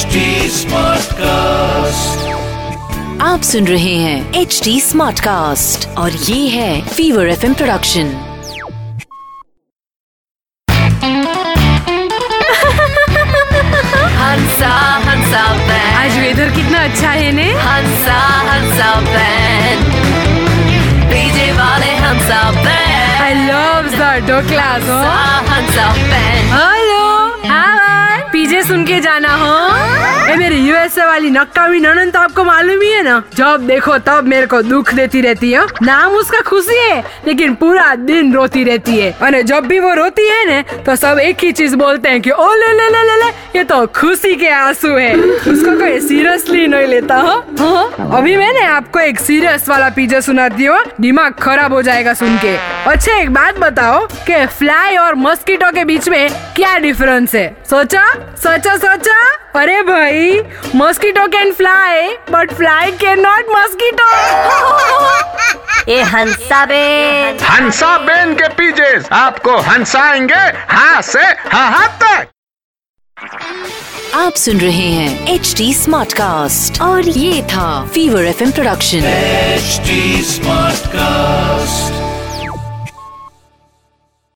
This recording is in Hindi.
HD Smartcast. आप सुन रहे हैं एच डी स्मार्ट कास्ट और ये है Fever F production Hansa Hansa band आज वेदर कितना अच्छा है ने? हंसा हंसा बैंड डीजे वाले Hansa band I love the class हो। हंसा बैंड ए मेरी यूएसए वाली नक्कामी ननन तो आपको मालूम ही है ना? जब देखो तब मेरे को दुख देती रहती है नाम उसका खुशी है, लेकिन पूरा दिन रोती रहती है। और जब भी वो रोती है ना तो सब एक ही चीज़ बोलते हैं कि, ओ, ले ले ले ले ले, ये तो खुशी के आँसू है। उसको कोई सीरियसली नहीं लेता, हो? अभी मैंने आपको एक सीरियस वाला पीजे सुनाती हूँ। दिमाग खराब हो जाएगा सुन के। अच्छा एक बात बताओ कि फ्लाई और मस्कीटो के बीच में क्या डिफरेंस है? सोचा सोचा सोचा। अरे भाई mosquito can fly but fly can not mosquito ये हंसा बेन। हंसा बेन के पीजेस आपको हंसाएँगे हाँ से हाँ तक। आप सुन रहे हैं एच डी स्मार्ट कास्ट और ये था Fever F production H smart Smartcast.